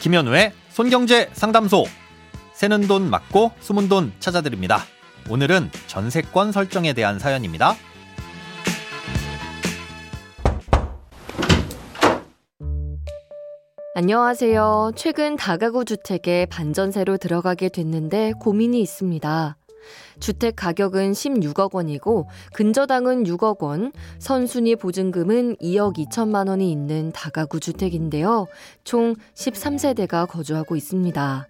김현우의 손경제 상담소. 새는 돈 맞고 숨은 돈 찾아드립니다. 오늘은 전세권 설정에 대한 사연입니다. 안녕하세요. 최근 다가구 주택에 반전세로 들어가게 됐는데 고민이 있습니다. 주택 가격은 16억 원이고 근저당은 6억 원, 선순위 보증금은 2억 2천만 원이 있는 다가구 주택인데요. 총 13세대가 거주하고 있습니다.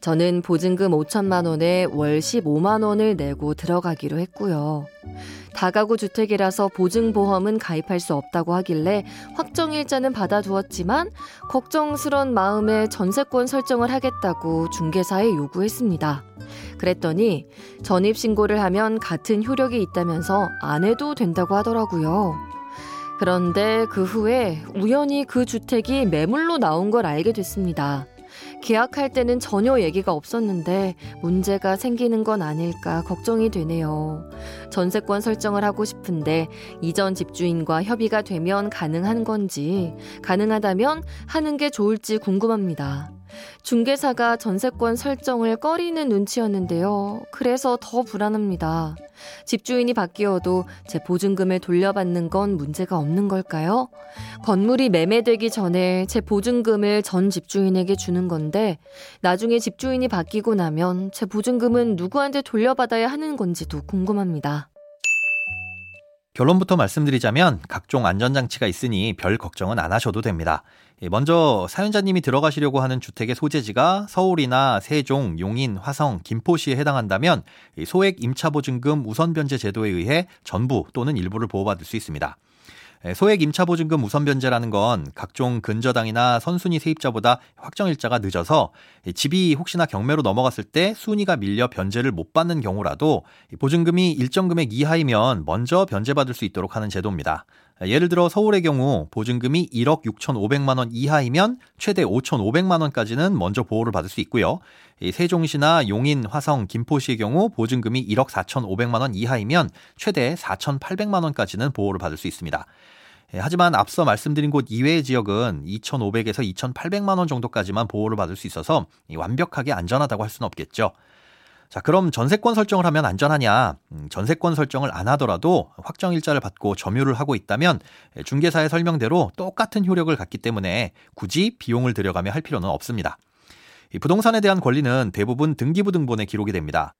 저는 보증금 5천만 원에 월 15만 원을 내고 들어가기로 했고요. 다가구 주택이라서 보증보험은 가입할 수 없다고 하길래 확정일자는 받아두었지만 걱정스런 마음에 전세권 설정을 하겠다고 중개사에 요구했습니다. 그랬더니 전입신고를 하면 같은 효력이 있다면서 안 해도 된다고 하더라고요. 그런데 그 후에 우연히 그 주택이 매물로 나온 걸 알게 됐습니다. 계약할 때는 전혀 얘기가 없었는데 문제가 생기는 건 아닐까 걱정이 되네요. 전세권 설정을 하고 싶은데 이전 집주인과 협의가 되면 가능한 건지 가능하다면 하는 게 좋을지 궁금합니다. 중개사가 전세권 설정을 꺼리는 눈치였는데요. 그래서 더 불안합니다. 집주인이 바뀌어도 제 보증금을 돌려받는 건 문제가 없는 걸까요? 건물이 매매되기 전에 제 보증금을 전 집주인에게 주는 건데 나중에 집주인이 바뀌고 나면 제 보증금은 누구한테 돌려받아야 하는 건지도 궁금합니다. 결론부터 말씀드리자면 각종 안전장치가 있으니 별 걱정은 안 하셔도 됩니다. 예, 먼저 사연자님이 들어가시려고 하는 주택의 소재지가 서울이나 세종, 용인, 화성, 김포시에 해당한다면 소액 임차보증금 우선변제 제도에 의해 전부 또는 일부를 보호받을 수 있습니다. 예, 소액 임차보증금 우선 변제라는 건 각종 근저당이나 선순위 세입자보다 확정일자가 늦어서 집이 혹시나 경매로 넘어갔을 때 순위가 밀려 변제를 못 받는 경우라도 보증금이 일정 금액 이하이면 먼저 변제받을 수 있도록 하는 제도입니다. 예를 들어 서울의 경우 보증금이 1억 6,500만 원 이하이면 최대 5,500만 원까지는 먼저 보호를 받을 수 있고요. 세종시나 용인, 화성, 김포시의 경우 보증금이 1억 4,500만 원 이하이면 최대 4,800만 원까지는 보호를 받을 수 있습니다. 예, 하지만 앞서 말씀드린 곳 이외의 지역은 2,500에서 2,800만 원 정도까지만 보호를 받을 수 있어서 완벽하게 안전하다고 할 수는 없겠죠. 자, 그럼 전세권 설정을 하면 안전하냐? 음, 전세권 설정을 안 하더라도 확정 일자를 받고 점유를 하고 있다면 중개사의 설명대로 똑같은 효력을 갖기 때문에 굳이 비용을 들여가며 할 필요는 없습니다. 이 부동산에 대한 권리는 대부분 등기부 등본에 기록이 됩니다.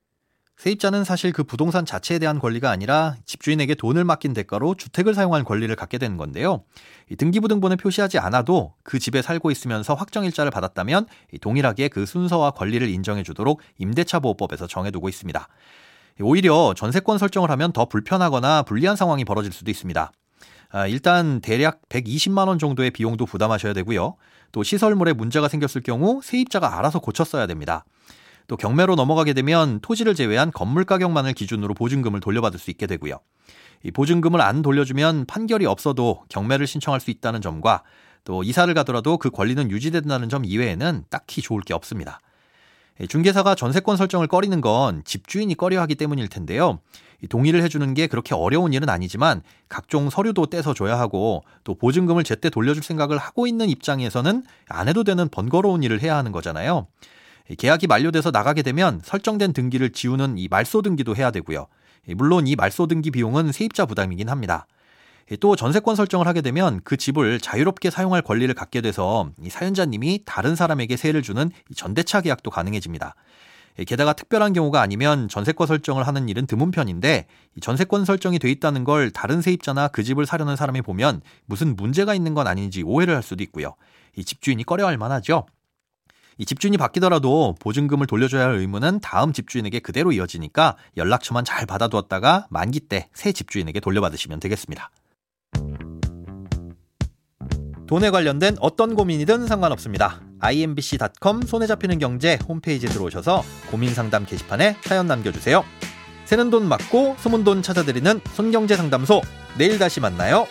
세입자는 사실 그 부동산 자체에 대한 권리가 아니라 집주인에게 돈을 맡긴 대가로 주택을 사용할 권리를 갖게 되는 건데요. 등기부 등본에 표시하지 않아도 그 집에 살고 있으면서 확정일자를 받았다면 동일하게 그 순서와 권리를 인정해 주도록 임대차 보호법에서 정해두고 있습니다. 오히려 전세권 설정을 하면 더 불편하거나 불리한 상황이 벌어질 수도 있습니다. 아, 일단 대략 120만 원 정도의 비용도 부담하셔야 되고요. 또 시설물에 문제가 생겼을 경우 세입자가 알아서 고쳤어야 됩니다. 또 경매로 넘어가게 되면 토지를 제외한 건물 가격만을 기준으로 보증금을 돌려받을 수 있게 되고요. 이 보증금을 안 돌려주면 판결이 없어도 경매를 신청할 수 있다는 점과 또 이사를 가더라도 그 권리는 유지된다는 점 이외에는 딱히 좋을 게 없습니다. 중개사가 전세권 설정을 꺼리는 건 집주인이 꺼려 하기 때문일 텐데요. 동의를 해주는 게 그렇게 어려운 일은 아니지만 각종 서류도 떼서 줘야 하고 또 보증금을 제때 돌려줄 생각을 하고 있는 입장에서는 안 해도 되는 번거로운 일을 해야 하는 거잖아요. 계약이 만료돼서 나가게 되면 설정된 등기를 지우는 이 말소 등기도 해야 되고요. 물론 이 말소 등기 비용은 세입자 부담이긴 합니다. 또 전세권 설정을 하게 되면 그 집을 자유롭게 사용할 권리를 갖게 돼서 이 사연자님이 다른 사람에게 세를 주는 전대차 계약도 가능해집니다. 게다가 특별한 경우가 아니면 전세권 설정을 하는 일은 드문 편인데 전세권 설정이 돼 있다는 걸 다른 세입자나 그 집을 사려는 사람이 보면 무슨 문제가 있는 건 아닌지 오해를 할 수도 있고요. 이 집주인이 꺼려할 만하죠. 이 집주인이 바뀌더라도 보증금을 돌려줘야 할 의무는 다음 집주인에게 그대로 이어지니까 연락처만 잘 받아두었다가 만기 때 새 집주인에게 돌려받으시면 되겠습니다. 돈에 관련된 어떤 고민이든 상관없습니다. imbc.com 손에 잡히는 경제 홈페이지에 들어오셔서 고민 상담 게시판에 사연 남겨주세요. 새는 돈 맞고 숨은 돈 찾아드리는 손경제 상담소 내일 다시 만나요.